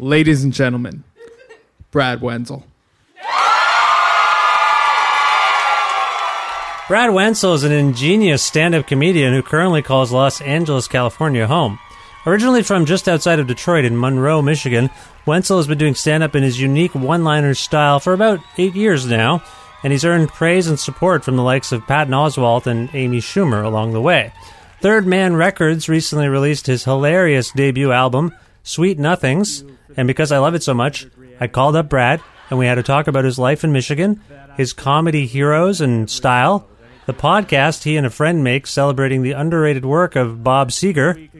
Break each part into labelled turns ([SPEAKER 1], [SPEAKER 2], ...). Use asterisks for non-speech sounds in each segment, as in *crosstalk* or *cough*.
[SPEAKER 1] Ladies and gentlemen, Brad Wenzel.
[SPEAKER 2] Brad Wenzel is an ingenious stand up comedian who currently calls Los Angeles, California home. Originally from just outside of Detroit in Monroe, Michigan, Wenzel has been doing stand up in his unique one liner style for about eight years now, and he's earned praise and support from the likes of Patton Oswalt and Amy Schumer along the way. Third Man Records recently released his hilarious debut album, Sweet Nothings, and because I love it so much, I called up Brad and we had a talk about his life in Michigan, his comedy heroes and style, the podcast he and a friend make celebrating the underrated work of Bob Seger,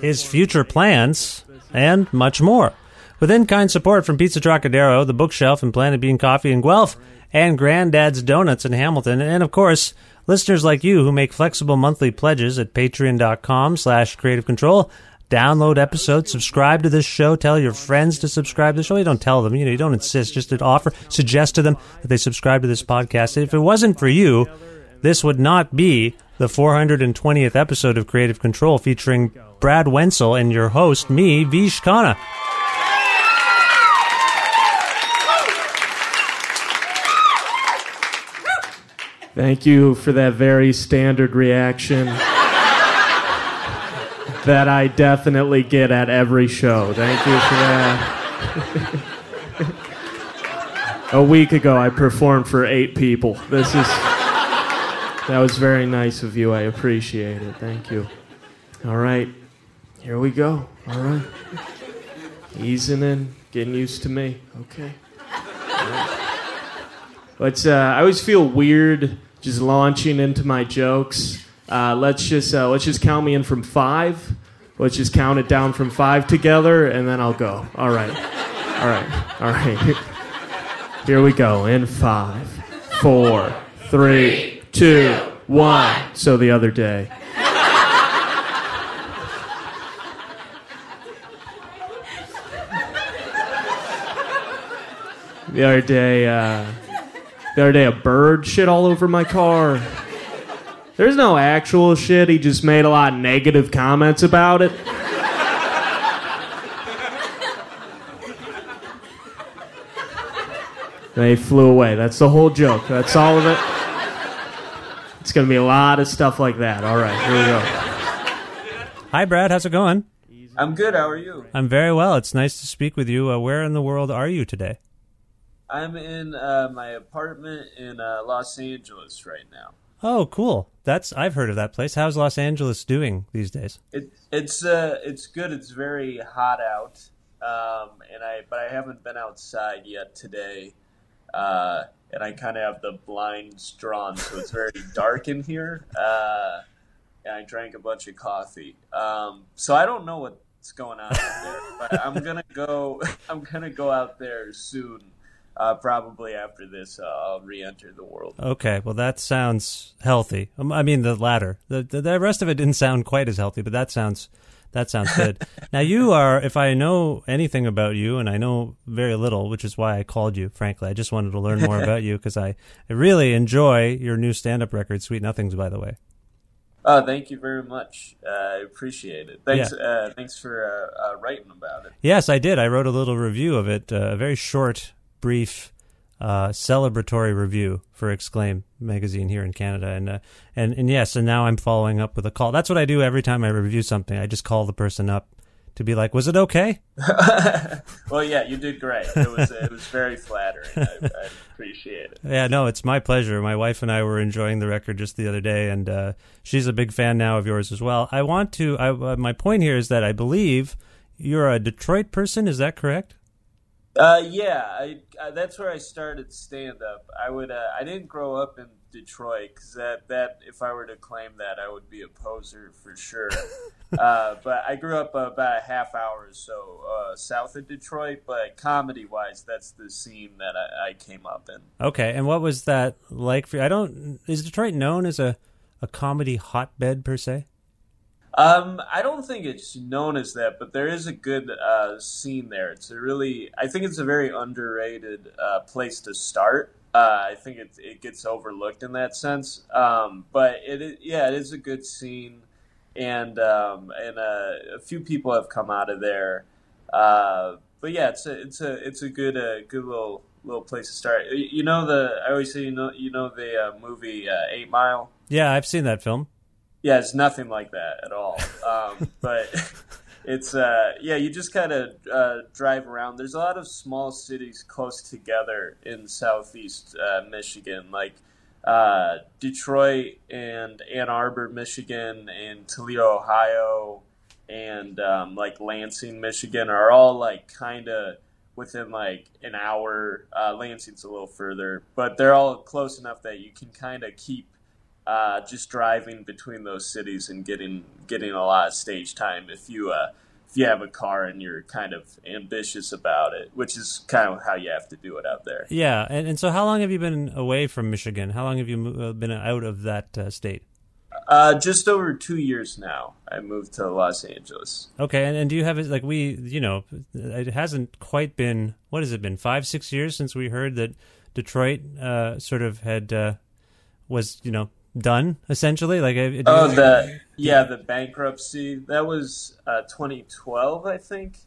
[SPEAKER 2] his future plans, and much more. With in-kind support from Pizza Trocadero, The Bookshelf, and Planet Bean Coffee in Guelph, and Granddad's Donuts in Hamilton, and of course, listeners like you who make flexible monthly pledges at patreon.com slash creative control. Download episodes, subscribe to this show, tell your friends to subscribe to the show. You don't tell them, you know, you don't insist, just offer, suggest to them that they subscribe to this podcast. If it wasn't for you, this would not be the 420th episode of Creative Control featuring Brad Wenzel and your host, me, Vish Khanna.
[SPEAKER 1] Thank you for that very standard reaction that I definitely get at every show. Thank you for that. A week ago, I performed for eight people. This is. That was very nice of you. I appreciate it. Thank you. All right. Here we go. All right. Easing in, getting used to me. Okay. But uh, I always feel weird just launching into my jokes. Uh, let's just uh, let's just count me in from five. Let's just count it down from five together, and then I'll go. All right, all right, all right. *laughs* Here we go. In five, four, three, two, one. So the other day. *laughs* The other day, uh, the other day, a bird shit all over my car. There's no actual shit. He just made a lot of negative comments about it. They flew away. That's the whole joke. That's all of it. It's going to be a lot of stuff like that. All right, here we go.
[SPEAKER 2] Hi, Brad. How's it going?
[SPEAKER 3] I'm good. How are you?
[SPEAKER 2] I'm very well. It's nice to speak with you. Uh, where in the world are you today?
[SPEAKER 3] I'm in uh, my apartment in uh, Los Angeles right now.
[SPEAKER 2] Oh, cool. That's I've heard of that place. How's Los Angeles doing these days?
[SPEAKER 3] It, it's uh, it's good. It's very hot out, um, and I but I haven't been outside yet today, uh, and I kind of have the blinds drawn, so it's very *laughs* dark in here. Uh, and I drank a bunch of coffee, um, so I don't know what's going on out there. But I'm gonna go. *laughs* I'm gonna go out there soon. Uh, probably after this, uh, I'll re-enter the world.
[SPEAKER 2] Okay, well that sounds healthy. Um, I mean the latter. The, the the rest of it didn't sound quite as healthy, but that sounds that sounds good. *laughs* now you are, if I know anything about you, and I know very little, which is why I called you. Frankly, I just wanted to learn more *laughs* about you because I, I really enjoy your new stand-up record, Sweet Nothings. By the way.
[SPEAKER 3] Oh, thank you very much. Uh, I appreciate it. Thanks. Yeah. Uh, thanks for uh, uh, writing about it.
[SPEAKER 2] Yes, I did. I wrote a little review of it. Uh, a very short, brief, uh, celebratory review for Exclaim magazine here in Canada, and and and yes, and now I'm following up with a call. That's what I do every time I review something. I just call the person up to be like, "Was it okay?" *laughs*
[SPEAKER 3] well, yeah, you did great. It was it was very flattering. I, I, appreciate it.
[SPEAKER 2] Yeah, no, it's my pleasure. My wife and I were enjoying the record just the other day, and uh, she's a big fan now of yours as well. I want to. I, uh, my point here is that I believe you're a Detroit person. Is that correct?
[SPEAKER 3] Uh, yeah, I, uh, that's where I started stand up. I would. Uh, I didn't grow up in Detroit because that that if I were to claim that, I would be a poser for sure. *laughs* uh, but I grew up about a half hour or so uh, south of Detroit. But comedy wise, that's the scene that I, I, came up in.
[SPEAKER 2] Okay, and what was that like for you? I don't. Is Detroit known as a a comedy hotbed per se?
[SPEAKER 3] Um, I don't think it's known as that, but there is a good uh, scene there. It's a really, I think it's a very underrated uh, place to start. Uh, I think it, it gets overlooked in that sense. Um, but it, yeah, it is a good scene, and um, and uh, a few people have come out of there. Uh, but yeah, it's a it's a it's a good uh, good little little place to start. You know the I always say you know you know the movie Eight Mile.
[SPEAKER 2] Yeah, I've seen that film.
[SPEAKER 3] Yeah, it's nothing like that at all. Um, *laughs* but it's uh, yeah, you just kind of uh, drive around. There's a lot of small cities close together in southeast uh, Michigan, like uh, Detroit and Ann Arbor, Michigan, and Toledo, Ohio, and um, like Lansing, Michigan, are all like kind of within like an hour. Uh, Lansing's a little further, but they're all close enough that you can kind of keep uh, just driving between those cities and getting getting a lot of stage time if you uh, if you have a car and you're kind of ambitious about it, which is kind of how you have to do it out there.
[SPEAKER 2] Yeah, and, and so how long have you been away from Michigan? How long have you uh, been out of that uh, state?
[SPEAKER 3] Uh, just over two years now. I moved to Los Angeles.
[SPEAKER 2] Okay, and, and do you have it like we? You know, it hasn't quite been. What has it been? Five, six years since we heard that Detroit uh, sort of had uh, was you know done essentially? Like,
[SPEAKER 3] oh, the yeah, the bankruptcy that was uh, 2012, I think.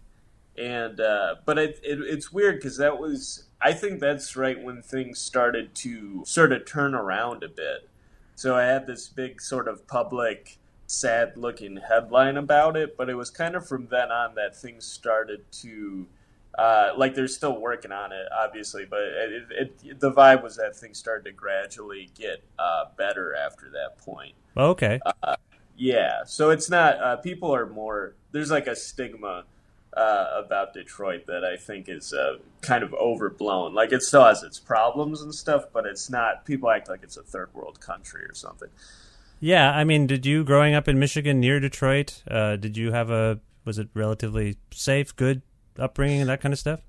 [SPEAKER 3] And uh, but it, it it's weird because that was I think that's right when things started to sort of turn around a bit. So I had this big sort of public sad looking headline about it, but it was kind of from then on that things started to uh, like they're still working on it, obviously, but it, it, the vibe was that things started to gradually get uh, better after that point.
[SPEAKER 2] Okay.
[SPEAKER 3] Uh, yeah, so it's not uh, people are more. There's like a stigma uh, about Detroit that I think is uh, kind of overblown. Like it still has its problems and stuff, but it's not. People act like it's a third world country or something.
[SPEAKER 2] Yeah, I mean, did you growing up in Michigan near Detroit? did you have a was it relatively safe, good upbringing and that kind of stuff?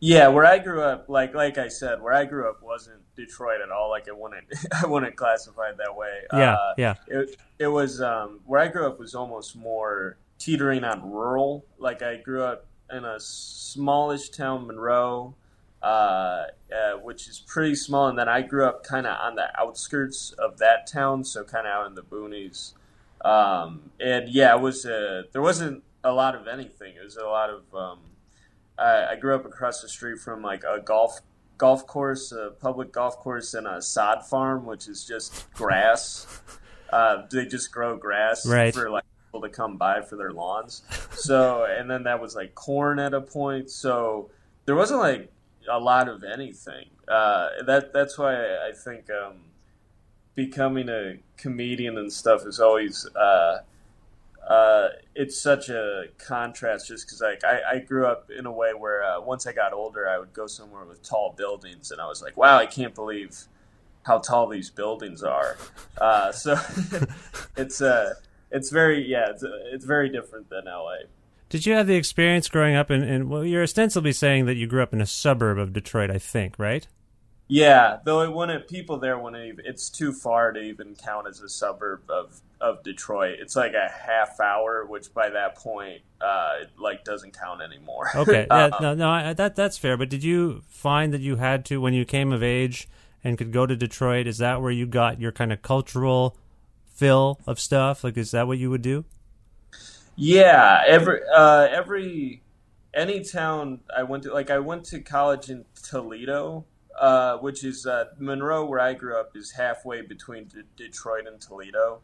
[SPEAKER 3] Yeah, where I grew up, like like I said, where I grew up wasn't Detroit at all. Like it wouldn't *laughs* I wouldn't classify it that way.
[SPEAKER 2] Yeah, uh, yeah.
[SPEAKER 3] It it was um, where I grew up was almost more teetering on rural. Like I grew up in a smallish town, Monroe, uh, uh, which is pretty small, and then I grew up kind of on the outskirts of that town, so kind of out in the boonies. Um, and yeah, it was there wasn't a lot of anything. It was a lot of um, I, I grew up across the street from like a golf golf course, a public golf course, and a sod farm, which is just grass. *laughs* Uh, they just grow grass
[SPEAKER 2] right.
[SPEAKER 3] for like people to come by for their lawns. So, and then that was like corn at a point. So there wasn't like a lot of anything. Uh, that that's why I think um, becoming a comedian and stuff is always. Uh, uh, it's such a contrast just because like I, I, grew up in a way where uh, once I got older I would go somewhere with tall buildings and I was like wow I can't believe how tall these buildings are uh, *laughs* so *laughs* it's uh it's very yeah it's, it's very different than LA
[SPEAKER 2] did you have the experience growing up in, in well you're ostensibly saying that you grew up in a suburb of Detroit I think right
[SPEAKER 3] yeah, though it wouldn't. People there wouldn't even. It's too far to even count as a suburb of of Detroit. It's like a half hour, which by that point, uh, it, like doesn't count anymore. *laughs*
[SPEAKER 2] Okay, yeah, um, no, no, I, that that's fair. But did you find that you had to when you came of age and could go to Detroit? Is that where you got your kind of cultural fill of stuff? Like, is that what you would do?
[SPEAKER 3] Yeah, every uh, every any town I went to, like I went to college in Toledo, uh, which is uh, Monroe, where I grew up, is halfway between D- Detroit and Toledo.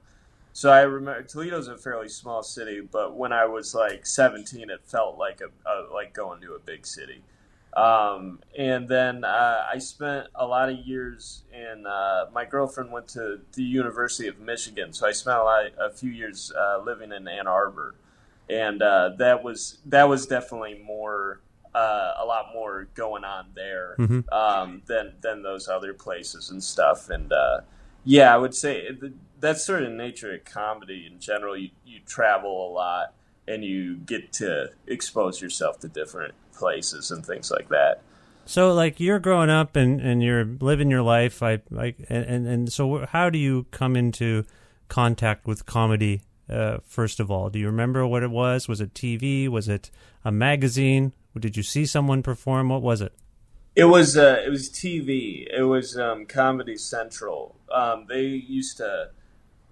[SPEAKER 3] So I remember Toledo's a fairly small city, but when I was like 17, it felt like a, a like going to a big city. Um, and then uh, I spent a lot of years in. Uh, my girlfriend went to the University of Michigan, so I spent a, lot, a few years uh, living in Ann Arbor, and uh, that was that was definitely more uh, a lot more going on there
[SPEAKER 2] Mhm.
[SPEAKER 3] um, than than those other places and stuff. And uh, yeah, I would say it- that's sort of nature of comedy in general. You you travel a lot and you get to expose yourself to different places and things like that.
[SPEAKER 2] So, like, you're growing up and, and you're living your life. I like, and, and so, how do you come into contact with comedy? Uh, first of all, do you remember what it was? Was it TV? Was it a magazine? Did you see someone perform? What was it?
[SPEAKER 3] It was uh, it was TV. It was um, Comedy Central. Um, they used to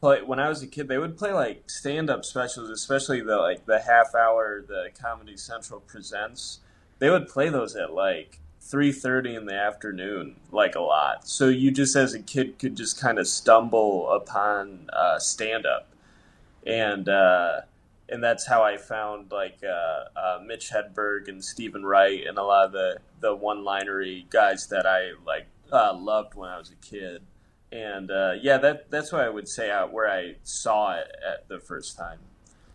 [SPEAKER 3] play when I was a kid. They would play like stand up specials, especially the like the half hour the Comedy Central presents. They would play those at like three thirty in the afternoon, like a lot. So you just as a kid could just kind of stumble upon uh, stand up, and uh, and that's how I found like uh, uh, Mitch Hedberg and Stephen Wright and a lot of the the one linery guys that I like uh, loved when I was a kid. And uh, yeah, that that's what I would say uh, where I saw it at the first time.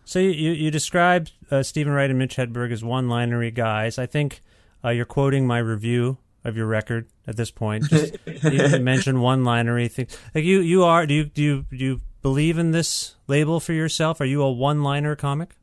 [SPEAKER 2] So you you, described uh, Stephen Wright and Mitch Hedberg as one-linery guys. I think uh, you're quoting my review of your record at this point. *laughs* Just, you, you mentioned one-linery things. Like you you are. Do you do you do you believe in this label for yourself? Are you a one-liner comic?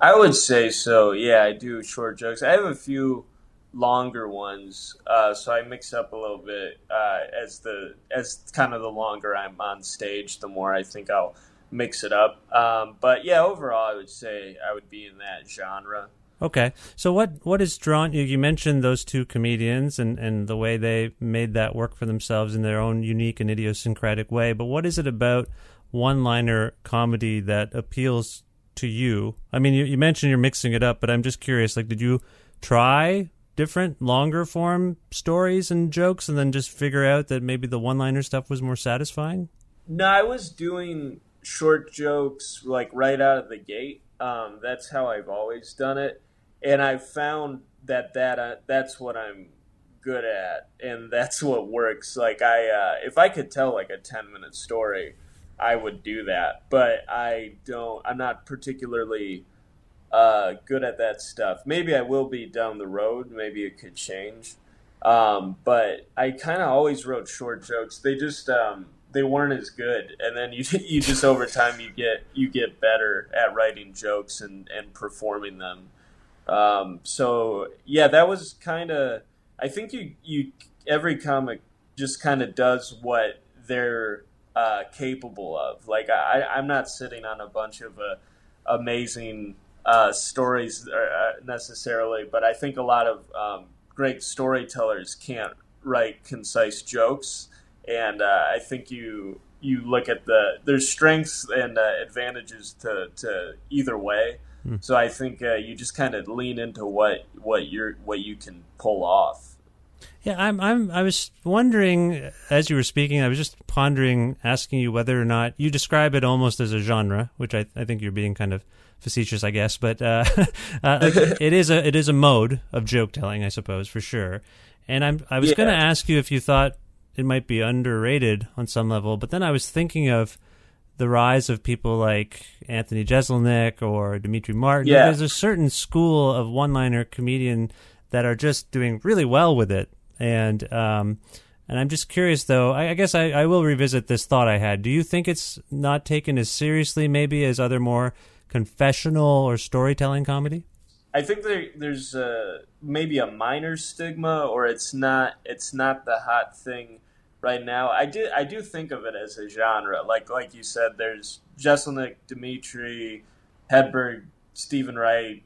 [SPEAKER 3] I would say so. Yeah, I do short jokes. I have a few longer ones, uh, so I mix up a little bit uh, as the as kind of the longer I'm on stage, the more I think I'll mix it up. Um, but yeah, overall, I would say I would be in that genre.
[SPEAKER 2] Okay. So what what has drawn you? You mentioned those two comedians and and the way they made that work for themselves in their own unique and idiosyncratic way. But what is it about one-liner comedy that appeals to you? I mean, you, you mentioned you're mixing it up, but I'm just curious. Like, did you try different longer form stories and jokes, and then just figure out that maybe the one-liner stuff was more satisfying?
[SPEAKER 3] No, I was doing short jokes like right out of the gate. Um, that's how I've always done it, and I found that that uh, that's what I'm good at, and that's what works. Like I, uh, if I could tell like a ten minute story, I would do that. But I don't. I'm not particularly uh, good at that stuff. Maybe I will be down the road. Maybe it could change. Um, but I kind of always wrote short jokes. They just um, they weren't as good, and then you *laughs* you just over time you get you get better at writing jokes and and performing them. Um, so yeah, that was kind of. I think you you every comic just kind of does what they're uh, capable of. Like I, I'm not sitting on a bunch of uh, amazing uh, stories uh, necessarily, but I think a lot of um, great storytellers can't write concise jokes, and uh, I think you you look at the there's strengths and uh, advantages to, to either way. So I think uh, you just kind of lean into what what you're what you can pull off.
[SPEAKER 2] Yeah, I'm. I'm. I was wondering as you were speaking. I was just pondering, asking you whether or not you describe it almost as a genre, which I, I think you're being kind of facetious, I guess. But uh, *laughs* uh, like, *laughs* it is a it is a mode of joke telling, I suppose, for sure. And I'm. I was
[SPEAKER 3] Yeah.
[SPEAKER 2] going to ask you if you thought it might be underrated on some level, but then I was thinking of the rise of people like Anthony Jeselnik or Demetri Martin.
[SPEAKER 3] Yeah.
[SPEAKER 2] There's a certain school of one-liner comedian that are just doing really well with it, and um, and I'm just curious though. I, I guess I, I will revisit this thought I had. Do you think it's not taken as seriously maybe as other more confessional or storytelling comedy?
[SPEAKER 3] I think there, there's uh, maybe a minor stigma, or it's not it's not the hot thing right now. I did I do think of it as a genre. Like like you said, there's Jeselnik, Demetri, Hedberg, Stephen Wright,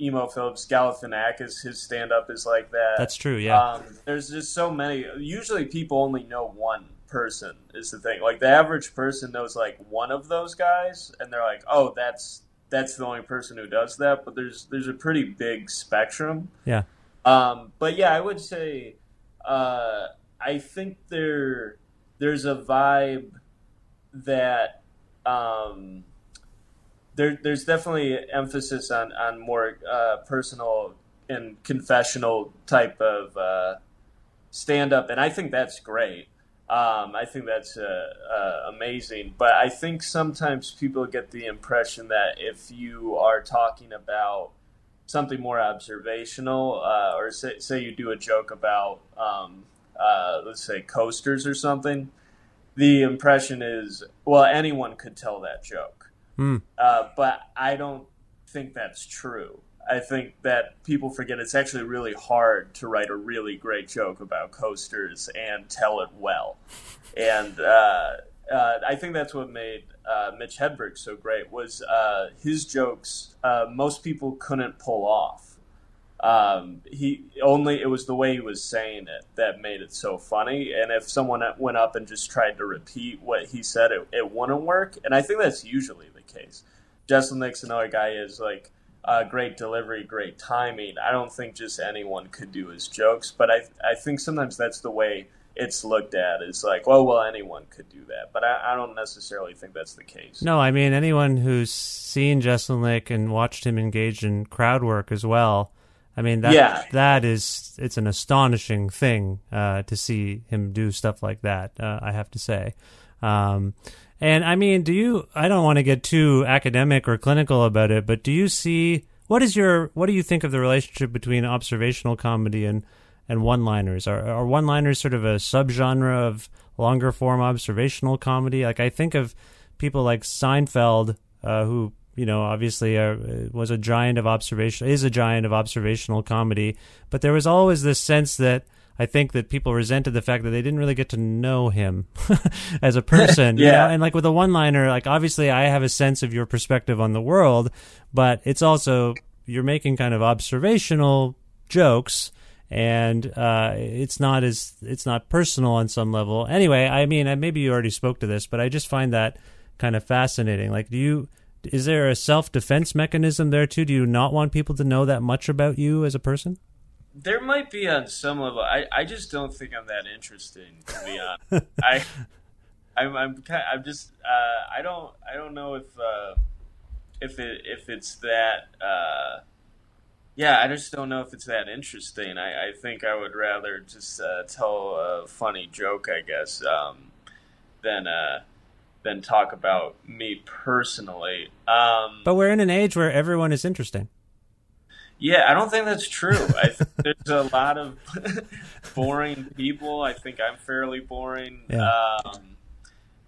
[SPEAKER 3] Emo Phillips, Galifianakis. His stand up is like that.
[SPEAKER 2] That's true. Yeah.
[SPEAKER 3] Um, there's just so many. Usually, people only know one person is the thing. Like the average person knows like one of those guys, and they're like, oh, that's that's the only person who does that. But there's there's a pretty big spectrum.
[SPEAKER 2] Yeah.
[SPEAKER 3] Um, but yeah, I would say uh, I think there there's a vibe that um, there there's definitely emphasis on on more uh, personal and confessional type of uh, stand up, and I think that's great. Um, I think that's uh, uh, amazing. But I think sometimes people get the impression that if you are talking about something more observational, uh, or say, say, you do a joke about, um, uh, let's say, coasters or something, the impression is, well, anyone could tell that joke.
[SPEAKER 2] Mm.
[SPEAKER 3] but I don't think that's true. I think that people forget it's actually really hard to write a really great joke about coasters and tell it well. And uh, uh, I think that's what made uh, Mitch Hedberg so great was uh, his jokes. Uh, most people couldn't pull off. Um, he only it was the way he was saying it that made it so funny. And if someone went up and just tried to repeat what he said, it, it wouldn't work. And I think that's usually the case. Jeselnik's another guy is like uh, great delivery, great timing. I don't think just anyone could do his jokes, but I I think sometimes that's the way it's looked at is like, oh well, anyone could do that, but I, I don't necessarily think that's the case.
[SPEAKER 2] No, I mean anyone who's seen Jeselnik and watched him engage in crowd work as well. I mean that
[SPEAKER 3] yeah.
[SPEAKER 2] that is it's an astonishing thing uh, to see him do stuff like that. Uh, I have to say. Um, and I mean, do you? I don't want to get too academic or clinical about it, but do you see what is your what do you think of the relationship between observational comedy and and one-liners? Are are one-liners sort of a subgenre of longer form observational comedy? Like I think of people like Seinfeld, uh, who you know obviously uh, was a giant of observation is a giant of observational comedy, but there was always this sense that I think that people resented the fact that they didn't really get to know him *laughs* as a person. *laughs*
[SPEAKER 3] yeah.
[SPEAKER 2] You know? And like with a one liner, like obviously I have a sense of your perspective on the world, but it's also, you're making kind of observational jokes and uh, it's not as it's not personal on some level. Anyway, I mean, maybe you already spoke to this, but I just find that kind of fascinating. Like, do you is there a self defense mechanism there too? Do you not want people to know that much about you as a person?
[SPEAKER 3] There might be on some level. I, I just don't think I'm that interesting to be *laughs* honest. I I'm I'm kind I'm just uh, I don't I don't know if uh, if it if it's that uh, yeah I just don't know if it's that interesting. I, I think I would rather just uh, tell a funny joke I guess um, than uh, than talk about me personally. Um,
[SPEAKER 2] but we're in an age where everyone is interesting.
[SPEAKER 3] Yeah, I don't think that's true. I think there's a lot of boring people. I think I'm fairly boring.
[SPEAKER 2] Yeah.
[SPEAKER 3] Um,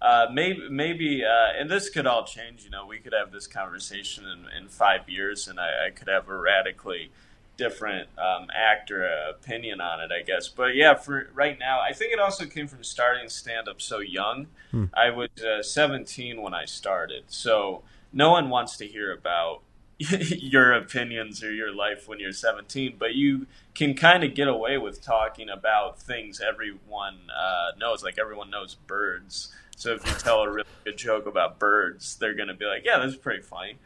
[SPEAKER 3] uh, maybe, maybe, uh, and this could all change. You know, we could have this conversation in, in five years, and I, I, could have a radically different um, actor opinion on it, I guess. But yeah, for right now, I think it also came from starting stand up so young.
[SPEAKER 2] Hmm.
[SPEAKER 3] I was uh, 17 when I started, so no one wants to hear about *laughs* your opinions or your life when you're 17, but you can kind of get away with talking about things everyone uh, knows. Like everyone knows birds. So if you tell a really good joke about birds, they're to be like, yeah, that's pretty funny.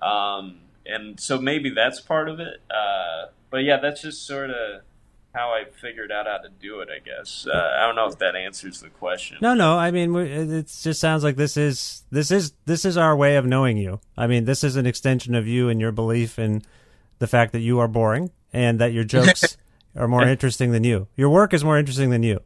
[SPEAKER 3] Um, and so maybe that's part of it. Uh, but yeah, that's just sort of how I figured out how to do it. I guess uh, I don't know if that answers the question.
[SPEAKER 2] No, no. I mean, it just sounds like this is this is this is our way of knowing you. I mean, this is an extension of you and your belief in the fact that you are boring and that your jokes *laughs* are more interesting than you. Your work is more interesting than you.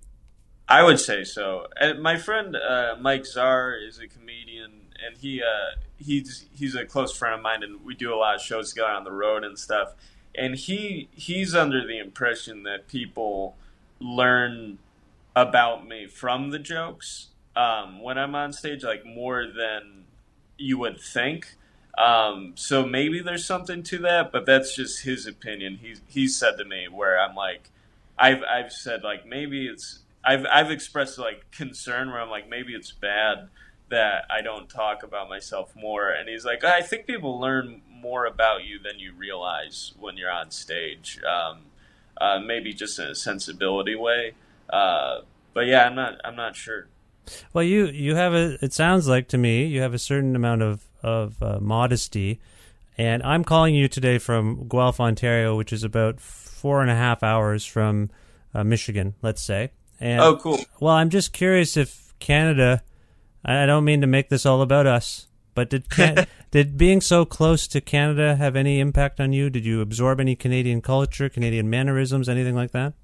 [SPEAKER 3] I would say so. And my friend uh, Mike Czar is a comedian, and he uh, he's he's a close friend of mine, and we do a lot of shows together on the road and stuff and he he's under the impression that people learn about me from the jokes um, when I'm on stage, like more than you would think. Um, so maybe there's something to that, but that's just his opinion. He he said to me where I'm like, I've I've said like maybe it's I've I've expressed like concern where I'm like maybe it's bad that I don't talk about myself more, and he's like I think people learn more about you than you realize when you're on stage. Um, uh, maybe just in a sensibility way. Uh, but yeah, I'm not. I'm not sure.
[SPEAKER 2] Well, you you have a. It sounds like to me you have a certain amount of of uh, modesty, and I'm calling you today from Guelph, Ontario, which is about four and a half hours from uh, Michigan, let's say. And,
[SPEAKER 3] Oh, cool.
[SPEAKER 2] Well, I'm just curious if Canada. I I don't mean to make this all about us, but did Can- *laughs* did being so close to Canada have any impact on you? Did you absorb any Canadian culture, Canadian mannerisms, anything like that?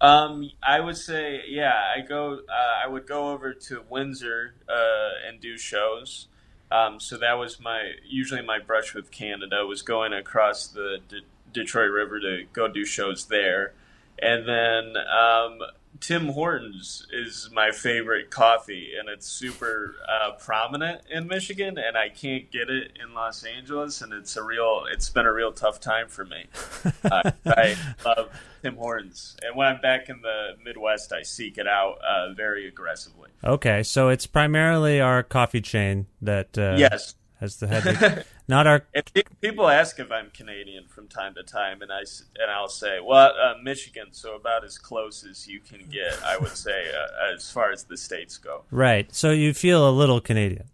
[SPEAKER 3] Um, I would say, yeah, I go. Uh, I would go over to Windsor uh, and do shows. Um, so that was my usually my brush with Canada was going across the D- Detroit River to go do shows there, and then um, Tim Hortons is my favorite coffee, and it's super uh, prominent in Michigan, and I can't get it in Los Angeles, and it's a real. It's been a real tough time for me. *laughs* uh, I love Tim Hortons, and when I'm back in the Midwest, I seek it out uh, very aggressively.
[SPEAKER 2] Okay, so it's primarily our coffee chain that uh,
[SPEAKER 3] yes,
[SPEAKER 2] has the head. *laughs* not our.
[SPEAKER 3] and people ask if I'm Canadian from time to time, and I s- and I'll say, well, uh, Michigan, so about as close as you can get, I would say, uh, as far as the states go.
[SPEAKER 2] Right. So you feel a little Canadian.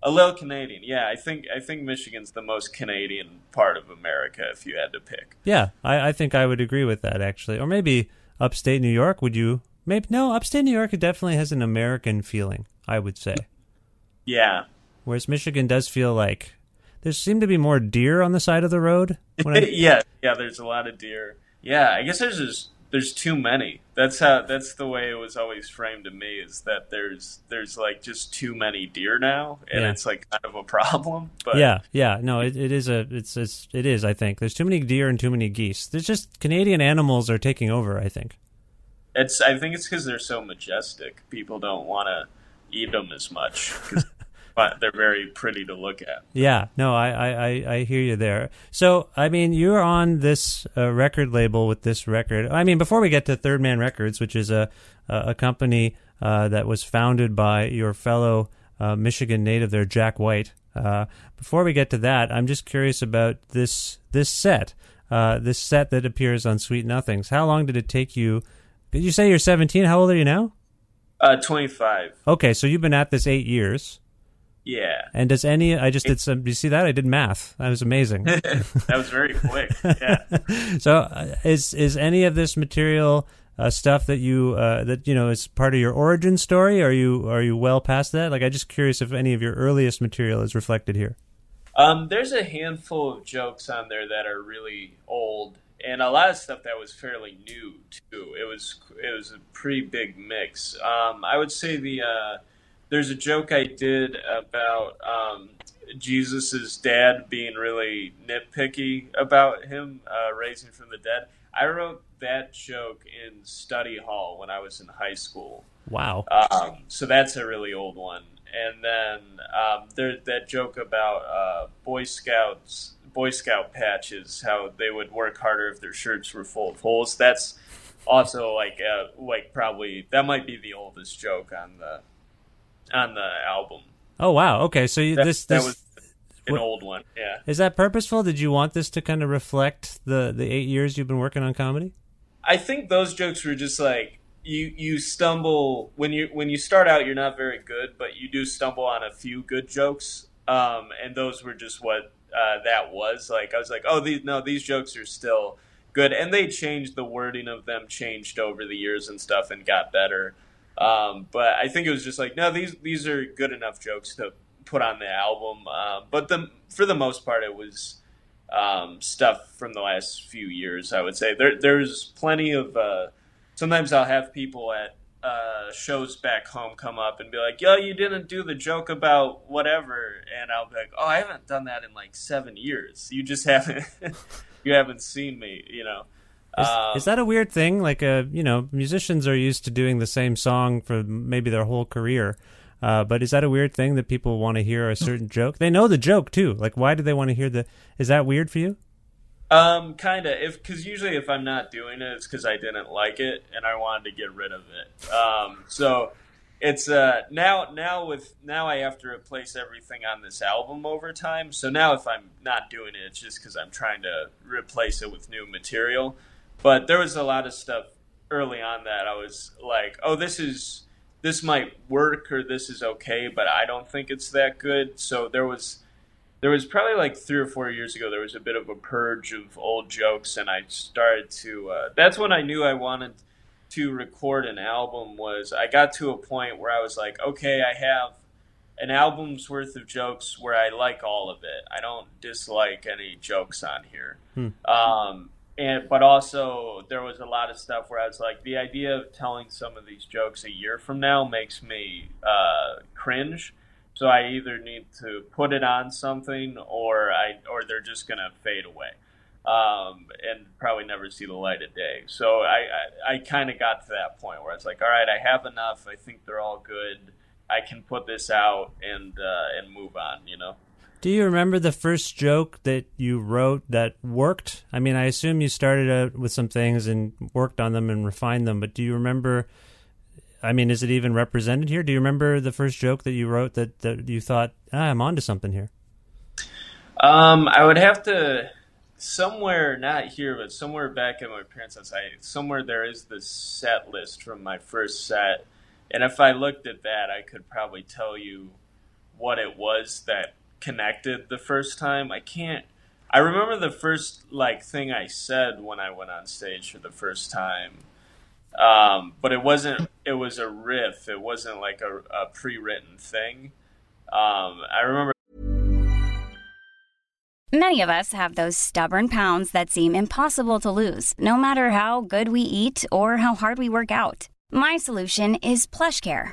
[SPEAKER 3] A little Canadian, yeah. I think I think Michigan's the most Canadian part of America, if you had to pick.
[SPEAKER 2] Yeah, I, I think I would agree with that actually. Or maybe upstate New York. Would you? Maybe no. Upstate New York definitely has an American feeling. I would say.
[SPEAKER 3] Yeah,
[SPEAKER 2] Whereas Michigan does feel like there seem to be more deer on the side of the road. I, *laughs*
[SPEAKER 3] yeah, yeah. There's a lot of deer. Yeah, I guess there's just there's too many. That's how that's the way it was always framed to me is that there's there's like just too many deer now, and
[SPEAKER 2] Yeah.
[SPEAKER 3] it's like kind of a problem. *laughs* But
[SPEAKER 2] yeah, yeah, no, it, it is a, it's, it's, it is. I think there's too many deer and too many geese. There's just Canadian animals are taking over. I think.
[SPEAKER 3] it's I think it's because they're so majestic. People don't want to eat them as much 'cause- but they're very pretty to look at.
[SPEAKER 2] Yeah, no, I, I, I, hear you there. So, I mean, you're on this uh, record label with this record. I mean, before we get to Third Man Records, which is a a, company uh, that was founded by your fellow uh, Michigan native there, Jack White. Uh, before we get to that, I'm just curious about this this set, uh, this set that appears on Sweet Nothings. How long did it take you? Did you say you're 17? How old are you now?
[SPEAKER 3] Uh, twenty five.
[SPEAKER 2] Okay, so you've been at this eight years.
[SPEAKER 3] Yeah,
[SPEAKER 2] And does any? I just did some. Do you see that? I did math. That was amazing. *laughs*
[SPEAKER 3] that was very quick. Yeah. *laughs*
[SPEAKER 2] so, uh, is is any of this material uh, stuff that you uh, that you know is part of your origin story? Are you are you well past that? Like, I'm just curious if any of your earliest material is reflected here.
[SPEAKER 3] Um, there's a handful of jokes on there that are really old, and a lot of stuff that was fairly new too. It was it was a pretty big mix. Um, I would say the uh, there's a joke I did about um, Jesus's dad being really nitpicky about him uh, raising from the dead. I wrote that joke in study hall when I was in high school.
[SPEAKER 2] Wow.
[SPEAKER 3] Um, so that's a really old one. And then um, there's that joke about uh, Boy Scouts, Boy Scout patches, how they would work harder if their shirts were full of holes. That's also like uh, like probably that might be the oldest joke on the on the album.
[SPEAKER 2] Oh wow. Okay, so you,
[SPEAKER 3] That,
[SPEAKER 2] this
[SPEAKER 3] that was an
[SPEAKER 2] what-
[SPEAKER 3] old one. Yeah.
[SPEAKER 2] is that purposeful? Did you want this to kind of reflect the the eight years you've been working on comedy?
[SPEAKER 3] I think those jokes were just like you you stumble when you when you start out you're not very good, but you do stumble on a few good jokes. Um, and those were just what uh, that was. Like I was like, oh, these no, these jokes are still good, and they changed the wording of them, changed over the years and stuff, and got better. Um, but I think it was just like, no, these these are good enough jokes to put on the album. Um, but the for the most part, it was um, stuff from the last few years. I would say there there's plenty of. Uh, sometimes I'll have people at uh, shows back home come up and be like, "Yo, you didn't do the joke about whatever," and I'll be like, "Oh, I haven't done that in like seven years. You just haven't *laughs* you haven't seen me, you know."
[SPEAKER 2] Is,
[SPEAKER 3] Um,
[SPEAKER 2] is that a weird thing? Like, uh, you know, musicians are used to doing the same song for maybe their whole career. Uh, but is that a weird thing that people want to hear a certain *laughs* joke? They know the joke too. Like, why do they want to hear the? Is that weird for you?
[SPEAKER 3] Um, kind of. If because usually if I'm not doing it, it's because I didn't like it and I wanted to get rid of it. Um, so it's uh now now with now I have to replace everything on this album over time. So now if I'm not doing it, it's just because I'm trying to replace it with new material. But there was a lot of stuff early on that I was like, oh, this is this might work or this is okay, but I don't think it's that good. So there was there was probably like three or four years ago there was a bit of a purge of old jokes and i started to uh, that's when i knew i wanted to record an album was i got to a point where i was like okay i have an album's worth of jokes where i like all of it i don't dislike any jokes on here hmm. um, and but also there was a lot of stuff where i was like the idea of telling some of these jokes a year from now makes me uh, cringe so I either need to put it on something, or I or they're just gonna fade away, um, and probably never see the light of day. So I I, I kind of got to that point where it's like, all right, I have enough. I think they're all good. I can put this out and uh, and move on. You know.
[SPEAKER 2] Do you remember the first joke that you wrote that worked? I mean, I assume you started out with some things and worked on them and refined them, but do you remember? I mean, is it even represented here? Do you remember the first joke that you wrote that, that you thought, ah, I'm onto something here?
[SPEAKER 3] Um, I would have to somewhere, not here, but somewhere back at my parents' house. I somewhere there is the set list from my first set, and if I looked at that, I could probably tell you what it was that connected the first time. I can't. I remember the first like thing I said when I went on stage for the first time um, but it wasn't. It was a riff. It wasn't like a, a pre-written thing. Um, I remember.
[SPEAKER 4] Many of us have those stubborn pounds that seem impossible to lose, no matter how good we eat or how hard we work out. My solution is PlushCare.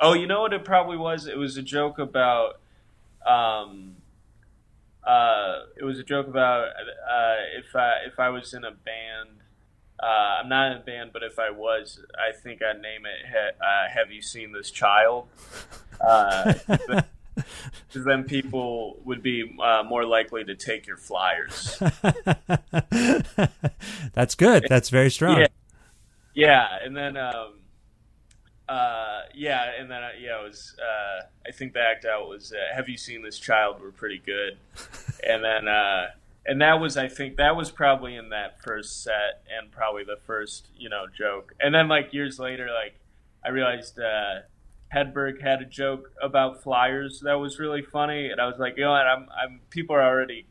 [SPEAKER 3] Oh, you know what it probably was? It was a joke about. Um, uh, it was a joke about uh, if I if I was in a band. Uh, I'm not in a band, but if I was, I think I'd name it. Ha- uh, Have you seen this child? *laughs* Because uh, then people would be uh, more likely to take your flyers. *laughs*
[SPEAKER 2] That's good. That's very strong.
[SPEAKER 3] Yeah, yeah. and then. Um, uh, yeah, and then uh, yeah, it was. Uh, I think the act out was uh, "Have you seen this child?" Were pretty good, *laughs* and then uh, and that was I think that was probably in that first set and probably the first you know joke, and then like years later, like I realized uh, Hedberg had a joke about flyers that was really funny, and I was like, you know what, I'm, I'm people are already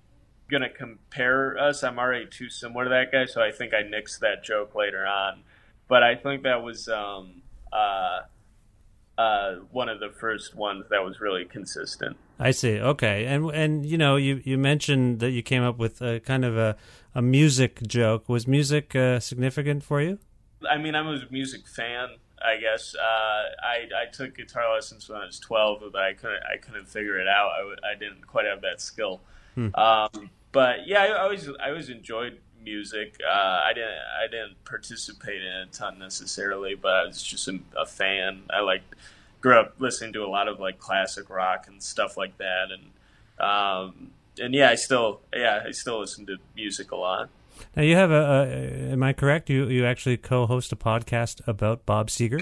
[SPEAKER 3] gonna compare us. I'm already too similar to that guy, so I think I nixed that joke later on. But I think that was. Um, uh, uh, one of the first ones that was really consistent.
[SPEAKER 2] I see. Okay, and and you know you you mentioned that you came up with a kind of a a music joke. Was music uh, significant for you?
[SPEAKER 3] I mean, I'm a music fan. I guess uh, I I took guitar lessons when I was 12, but I couldn't I couldn't figure it out. I w- I didn't quite have that skill. Hmm. Um, but yeah, I, I always I always enjoyed music. Uh, I didn't I didn't participate in a ton necessarily, but I was just a, a, fan. I like grew up listening to a lot of like classic rock and stuff like that, and um, and yeah, I still yeah I still listen to music a lot.
[SPEAKER 2] Now you have a, a am I correct? You you actually co-host a podcast about Bob Seger.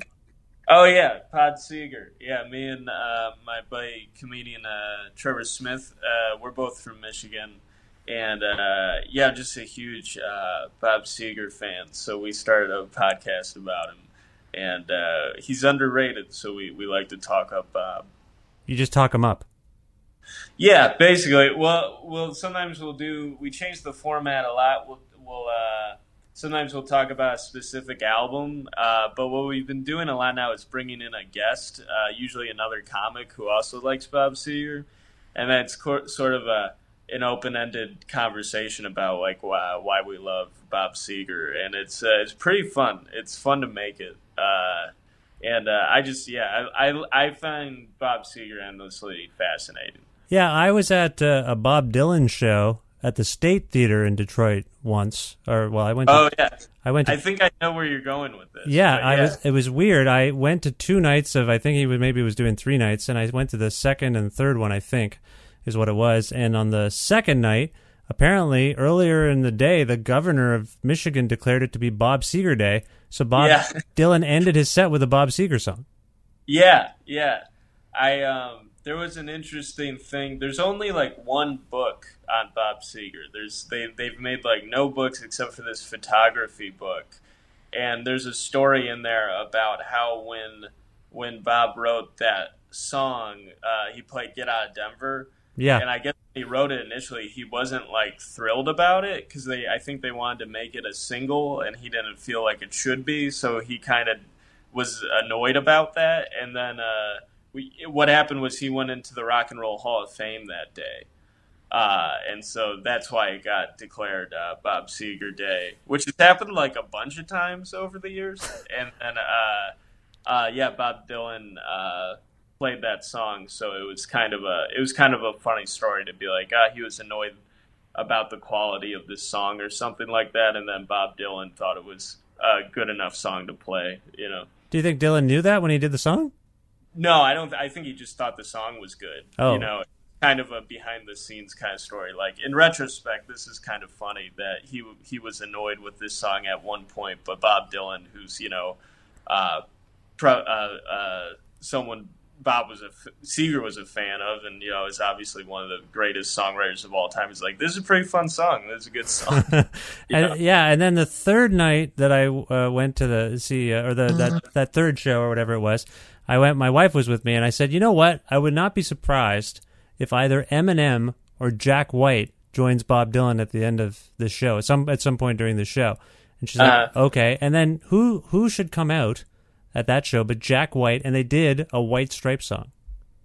[SPEAKER 3] Oh yeah, Pod Seger. Yeah, me and uh, my buddy comedian uh, Trevor Smith. Uh, we're both from Michigan and uh, yeah, just a huge uh, Bob Seger fan. So we started a podcast about him, and uh, he's underrated. So we, we like to talk up Bob.
[SPEAKER 2] You just talk him up.
[SPEAKER 3] Yeah, basically. Well, we'll sometimes we'll do. We change the format a lot. We'll we'll uh, sometimes we'll talk about a specific album. Uh, but what we've been doing a lot now is bringing in a guest, uh, usually another comic who also likes Bob Seger, and that's co- sort of a an open-ended conversation about like why, why we love Bob Seger, and it's uh, it's pretty fun. It's fun to make it, uh, and uh, I just yeah I, I, I find Bob Seger endlessly fascinating.
[SPEAKER 2] Yeah, I was at uh, a Bob Dylan show at the State Theater in Detroit once, or well, I went. To,
[SPEAKER 3] oh yeah,
[SPEAKER 2] I went. To,
[SPEAKER 3] I think I know where you're going with this.
[SPEAKER 2] Yeah, I was. It was weird. I went to two nights of. I think he was maybe was doing three nights, and I went to the second and third one. I think is what it was. And on the second night, apparently earlier in the day, the governor of Michigan declared it to be Bob Seger Day. So Bob
[SPEAKER 3] Yeah. *laughs*
[SPEAKER 2] Dylan ended his set with a Bob Seger song.
[SPEAKER 3] Yeah, yeah. I um there was an interesting thing. There's only like one book on Bob Seger. There's they they've made like no books except for this photography book. And there's a story in there about how when when Bob wrote that song, uh, he played Get Out of Denver.
[SPEAKER 2] Yeah.
[SPEAKER 3] And I guess he wrote it initially, he wasn't like thrilled about it because they, I think they wanted to make it a single, and he didn't feel like it should be. So he kind of was annoyed about that. And then uh, we, what happened was he went into the Rock and Roll Hall of Fame that day, uh, and so that's why it got declared uh, Bob Seger Day, which has happened like a bunch of times over the years. And and uh, uh, yeah, Bob Dylan uh, played that song, so it was kind of a it was kind of a funny story to be like, ah, he was annoyed about the quality of this song or something like that, and then Bob Dylan thought it was a good enough song to play, you know.
[SPEAKER 2] Do you think Dylan knew that when he did the song?
[SPEAKER 3] No, I don't. I think he just thought the song was good.
[SPEAKER 2] Oh.
[SPEAKER 3] You know, kind of a behind the scenes kind of story. Like in retrospect, this is kind of funny that he he was annoyed with this song at one point, but Bob Dylan, who's you know, uh, pro, uh, uh, someone Bob was a f- Seger was a fan of, and you know is obviously one of the greatest songwriters of all time. He's like, this is a pretty fun song. This is a good song. *laughs* Yeah.
[SPEAKER 2] And, yeah, and then the third night that I uh, went to the see uh, or the that that third show or whatever it was, I went. My wife was with me, and I said, you know what? I would not be surprised if either Eminem or Jack White joins Bob Dylan at the end of the show at some at some point during the show. And she's like,
[SPEAKER 3] Uh-huh.
[SPEAKER 2] okay. And then who who should come out at that show but Jack White? And they did a White Stripe song.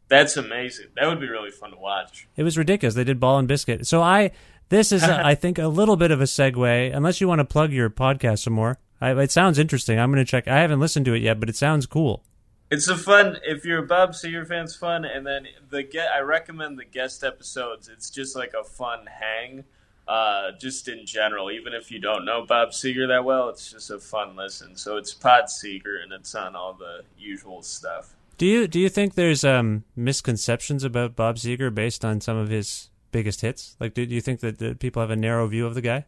[SPEAKER 3] That's amazing. That would be really fun to watch.
[SPEAKER 2] It was ridiculous. They did Ball and Biscuit. So I, this is, uh, *laughs* I think, a little bit of a segue. Unless you want to plug your podcast some more, I, it sounds interesting. I'm going to check. I haven't listened to it yet, but it sounds cool.
[SPEAKER 3] It's a fun if you're a Bob Seger fan, it's fun. And then the get I recommend the guest episodes. It's just like a fun hang, uh, just in general. Even if you don't know Bob Seger that well, it's just a fun listen. So it's Pod Seger, and it's on all the usual stuff.
[SPEAKER 2] Do you do you think there's um, misconceptions about Bob Seger based on some of his biggest hits? Like, do, do you think that, that people have a narrow view of the guy?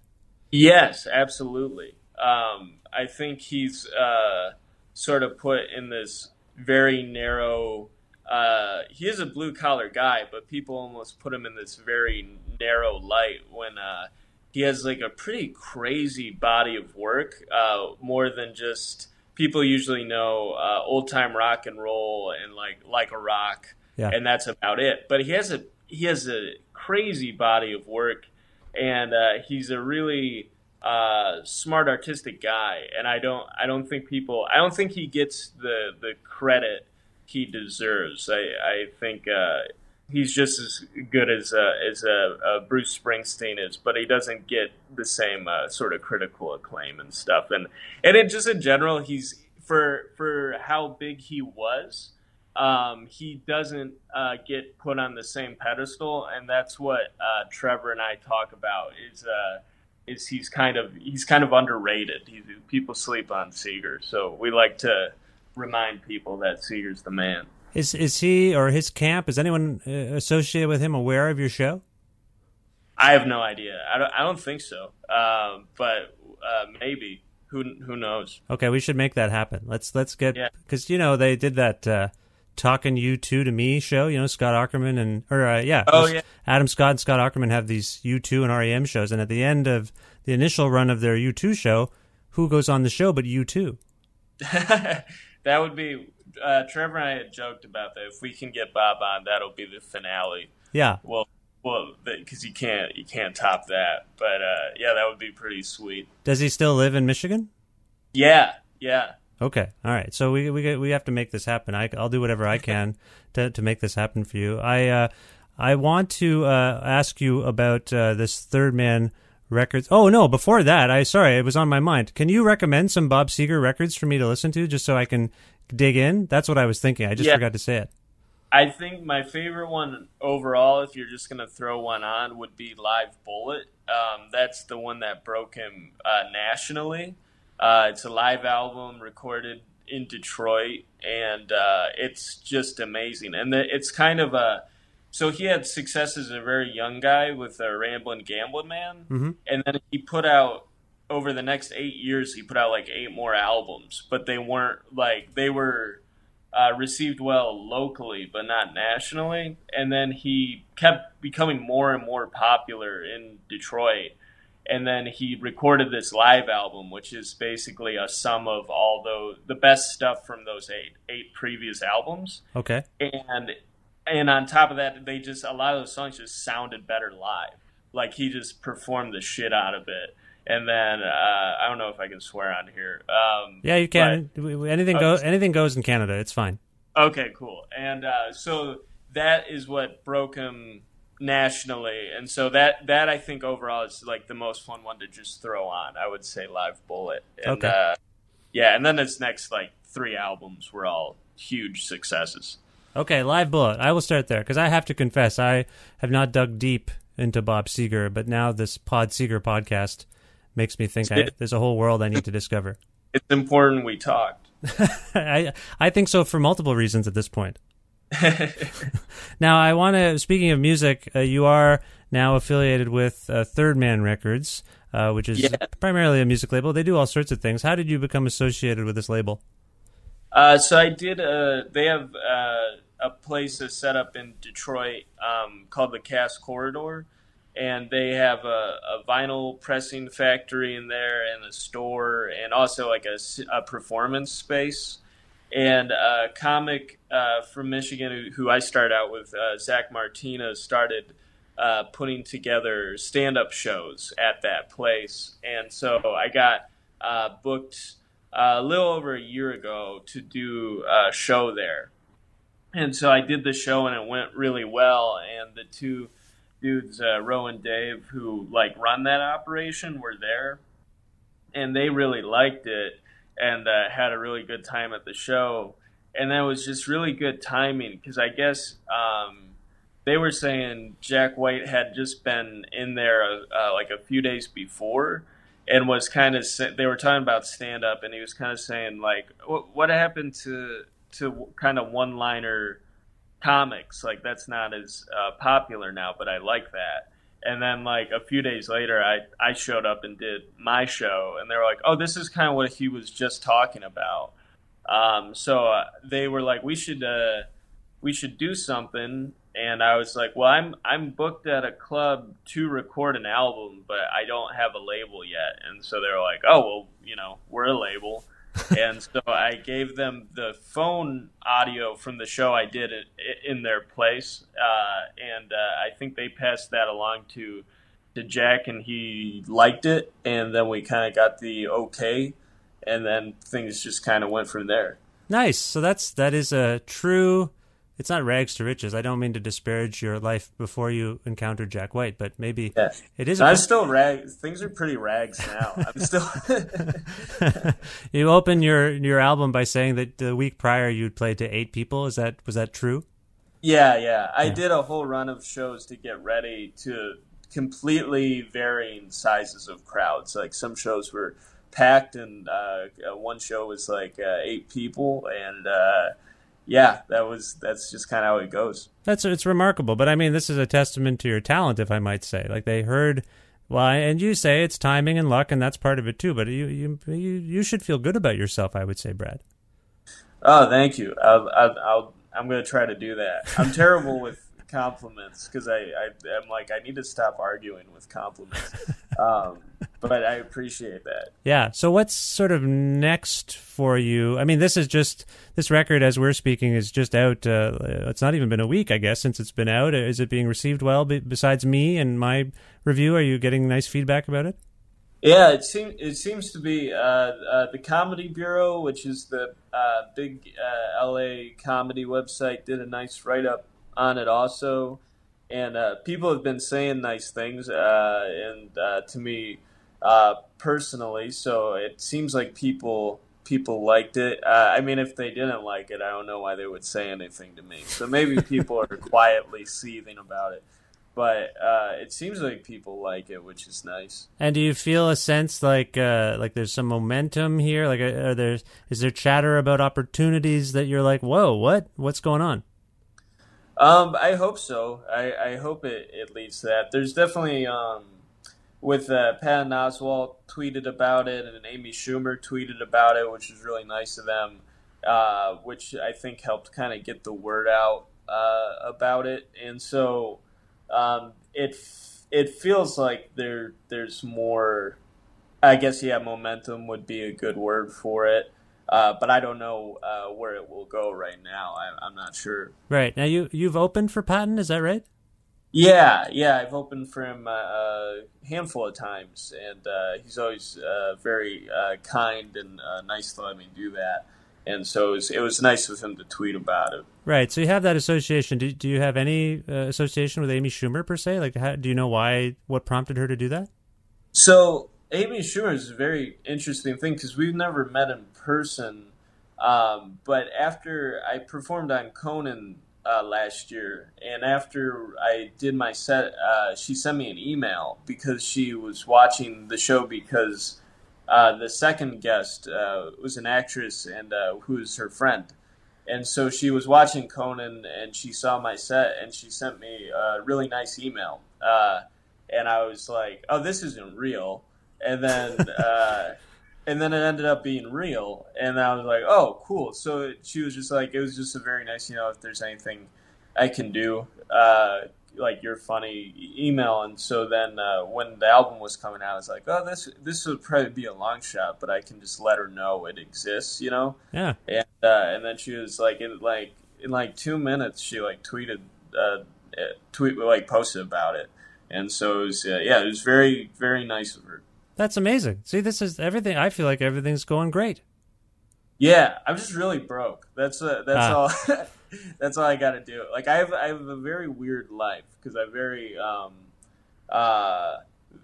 [SPEAKER 3] Yes, absolutely. Um, I think he's uh, sort of put in this very narrow. Uh, he is a blue collar guy, but people almost put him in this very narrow light when uh, he has like a pretty crazy body of work. Uh, more than just people usually know uh, old time rock and roll and like like a rock,
[SPEAKER 2] Yeah.
[SPEAKER 3] and that's about it. But he has a he has a crazy body of work, and uh, he's a really uh, smart artistic guy. And I don't I don't think people I don't think he gets the the credit he deserves. I I think. Uh, He's just as good as uh, as uh, uh, Bruce Springsteen is, but he doesn't get the same uh, sort of critical acclaim and stuff. And and it just in general, he's for for how big he was, um, he doesn't uh, get put on the same pedestal, and that's what uh, Trevor and I talk about. Is uh, is he's kind of he's kind of underrated. He, people sleep on Seger, so we like to remind people that Seger's the man.
[SPEAKER 2] Is is he or his camp? Is anyone uh, associated with him aware of your show?
[SPEAKER 3] I have no idea. I don't, I don't think so. Um, but uh, maybe. Who who knows?
[SPEAKER 2] Okay, we should make that happen. Let's let's get
[SPEAKER 3] Yeah.
[SPEAKER 2] because you know they did that uh, talking U2 to me show. You know Scott Aukerman and or uh, yeah,
[SPEAKER 3] Oh, yeah.
[SPEAKER 2] Adam Scott and Scott Aukerman have these U two and REM shows, and at the end of the initial run of their U two show, who goes on the show but U two? *laughs*
[SPEAKER 3] that would be. Uh, Trevor and I had joked about that. If we can get Bob on, that'll be the finale.
[SPEAKER 2] Yeah,
[SPEAKER 3] We'll well, because you can't you can't top that. But uh, yeah, that would be pretty sweet.
[SPEAKER 2] Does he still live in Michigan?
[SPEAKER 3] Yeah, yeah.
[SPEAKER 2] Okay, all right. So we we we have to make this happen. I, will do whatever I can *laughs* to to make this happen for you. I uh, I want to uh, ask you about uh, this Third Man records. Oh no, before that, I sorry, it was on my mind. Can you recommend some Bob Seger records for me to listen to, just so I can dig in? That's what I was thinking. I just
[SPEAKER 3] Yeah.
[SPEAKER 2] forgot to say it.
[SPEAKER 3] I think my favorite one overall, if you're just gonna throw one on, would be Live Bullet. Um, that's the one that broke him uh, nationally. Uh, it's a live album recorded in Detroit, and uh, it's just amazing. And the, it's kind of a so he had success as a very young guy with a Ramblin' Gamblin' Man,
[SPEAKER 2] Mhm.
[SPEAKER 3] and then he put out over the next eight years he put out like eight more albums, but they weren't like they were uh, received well locally, but not nationally. And then he kept becoming more and more popular in Detroit. And then he recorded this live album, which is basically a sum of all the the best stuff from those eight eight previous albums.
[SPEAKER 2] Okay.
[SPEAKER 3] And and on top of that, they just a lot of those songs just sounded better live. Like he just performed the shit out of it. And then uh, I don't know if I can swear on here. Um,
[SPEAKER 2] Yeah, you can. We- Anything goes. Anything goes in Canada. It's fine.
[SPEAKER 3] Okay, cool. And uh, so that is what broke him nationally, and so that that I think overall is like the most fun one to just throw on. I would say Live Bullet. And,
[SPEAKER 2] Okay.
[SPEAKER 3] Uh, yeah, and then his next like three albums were all huge successes.
[SPEAKER 2] Okay, live bullet. I will start there because I have to confess I have not dug deep into Bob Seger, but now this Pod Seger podcast makes me think I, there's a whole world I need to discover. *laughs*
[SPEAKER 3] It's important we talked. *laughs*
[SPEAKER 2] I I think so for multiple reasons at this point. *laughs* now I want to. Speaking of music, uh, you are now affiliated with uh, Third Man Records, uh, which is
[SPEAKER 3] Yeah.
[SPEAKER 2] primarily a music label. They do all sorts of things. How did you become associated with this label?
[SPEAKER 3] Uh, so I did. Uh, they have uh, a place that's set up in Detroit um, called the Cass Corridor, and they have a, a vinyl pressing factory in there, and a store, and also like a, a performance space. And a comic uh, from Michigan, who, who I started out with, uh, Zach Martinez, started uh, putting together stand-up shows at that place, and so I got uh, booked uh, a little over a year ago to do a show there. And so I did the show and it went really well. And the two dudes, uh, Ro and Dave, who like run that operation, were there, and they really liked it and uh, had a really good time at the show. And that was just really good timing because I guess um, they were saying Jack White had just been in there uh, like a few days before and was kind of they were talking about stand up and he was kind of saying like what, what happened to to kind of one liner comics like that's not as uh, popular now but I like that and then like a few days later I I showed up and did my show and they were like oh this is kind of what he was just talking about um, so uh, they were like we should uh, we should do something and I was like, "Well, I'm I'm booked at a club to record an album, but I don't have a label yet." And so they were like, "Oh, well, you know, we're a label." And so I gave them the phone audio from the show I did in their place, uh, and uh, I think they passed that along to to Jack, and he liked it, and then we kind of got the okay, and then things just kind of went from there.
[SPEAKER 2] Nice. So that's that is a true. It's not rags to riches. I don't mean to disparage your life before you encountered Jack White, but maybe
[SPEAKER 3] Yeah.
[SPEAKER 2] it is.
[SPEAKER 3] I'm still rags. Things are pretty rags now. I'm still. *laughs*
[SPEAKER 2] you open your your album by saying that the week prior you'd played to eight people. Is that was that true?
[SPEAKER 3] Yeah, yeah. I did a whole run of shows to get ready to completely varying sizes of crowds. Like some shows were packed, and uh, one show was like uh, eight people, and uh, yeah, that was that's just kind of how it goes.
[SPEAKER 2] That's it's remarkable, but I mean, this is a testament to your talent, if I might say. Like they heard, well, and you say it's timing and luck, and that's part of it too. But you you you, you should feel good about yourself, I would say, Brad.
[SPEAKER 3] Oh, thank you. I'll, I'll, I'll I'm gonna try to do that. I'm terrible with compliments because I, I I'm like I need to stop arguing with compliments. Um, but I appreciate that.
[SPEAKER 2] Yeah. So what's sort of next for you? I mean, this is just this record as we're speaking is just out. Uh, it's not even been a week, I guess, since it's been out. Is it being received well? besides me and my review, are you getting nice feedback about it?
[SPEAKER 3] Yeah, it seems it seems to be uh, uh, the Comedy Bureau, which is the uh, big uh, LA comedy website, did a nice write up on it also, and uh, people have been saying nice things, uh, and to me personally, so it seems like people people liked it. I mean, if they didn't like it, I don't know why they would say anything to me. So maybe *laughs* people are quietly seething about it but uh, it seems like people like it, which is nice.
[SPEAKER 2] And do you feel a sense like uh, like there's some momentum here? Like, uh, are there is there chatter about opportunities that you're like, whoa, what what's going on?
[SPEAKER 3] Um, I hope so. I, I hope it, it leads to that. There's definitely um, with uh, Patton Oswalt tweeted about it, and Amy Schumer tweeted about it, which is really nice of them. Uh, which I think helped kind of get the word out uh, about it, and so um, it it feels like there there's more. I guess yeah, momentum would be a good word for it. Uh, but I don't know uh, where it will go right now. I, am not sure.
[SPEAKER 2] Right now, you you've opened for Patton, is that right?
[SPEAKER 3] Yeah, yeah, I've opened for him uh, a handful of times, and uh, he's always uh, very uh, kind and nice to let me do that and so it was, it was nice of him to tweet about it.
[SPEAKER 2] Right. So you have that association. Do, do you have any uh, association with Amy Schumer per se? Like, how, do you know why? What prompted her to do that?
[SPEAKER 3] So Amy Schumer is a very interesting thing because we've never met in person. Um, but after I performed on Conan uh, last year, and after I did my set, uh, she sent me an email because she was watching the show because uh, the second guest uh, was an actress and uh, who is her friend. And so she was watching Conan and she saw my set and she sent me a really nice email. Uh, and I was like, oh, this isn't real. And then. *laughs* Uh, and then it ended up being real, and I was like, "Oh, cool!" So she was just like, it was just a very nice, you know, if there's anything I can do, like your funny email, and so then uh, when the album was coming out, I was like, oh, this this would probably be a long shot, but I can just let her know it exists, you know?
[SPEAKER 2] Yeah.
[SPEAKER 3] And uh, and then she was like, in like in like two minutes, she like tweeted, uh, tweet like posted about it, and so it was uh, yeah, it was very very nice of her.
[SPEAKER 2] That's amazing. See, this is everything. I feel like everything's going great.
[SPEAKER 3] Yeah, I'm just really broke. That's uh, that's ah. all. *laughs* that's all I got to do. Like I have I have a very weird life because I very um uh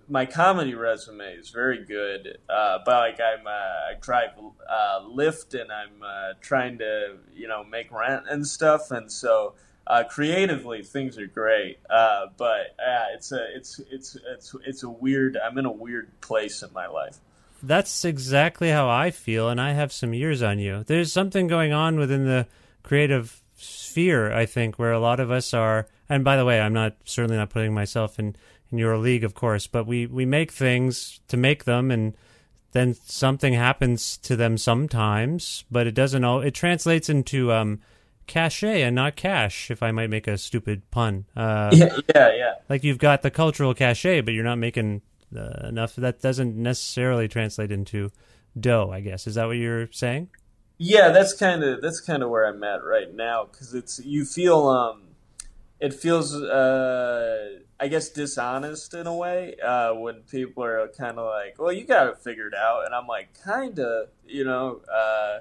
[SPEAKER 3] my comedy resume is very good, uh, but like I'm uh, I drive uh, Lyft and I'm uh, trying to you know make rent and stuff, and so uh, creatively things are great. Uh, but it's a it's it's it's it's a weird. I'm in a weird place in my life.
[SPEAKER 2] That's exactly how I feel, and I have some years on you. There's something going on within the creative sphere, I think, where a lot of us are. And by the way, I'm not certainly not putting myself in in your league, of course, but we we make things to make them, and then something happens to them sometimes, but it doesn't all. It translates into um, cachet and not cash, if I might make a stupid pun.
[SPEAKER 3] Uh, yeah, yeah, yeah.
[SPEAKER 2] Like you've got the cultural cachet, but you're not making uh, enough. That doesn't necessarily translate into dough. I guess is that what you're saying?
[SPEAKER 3] Yeah, that's kind of that's kind of where I'm at right now because it's you feel um, it feels uh, I guess dishonest in a way uh, when people are kind of like, well, you got it figured out, and I'm like, kind of, you know, uh,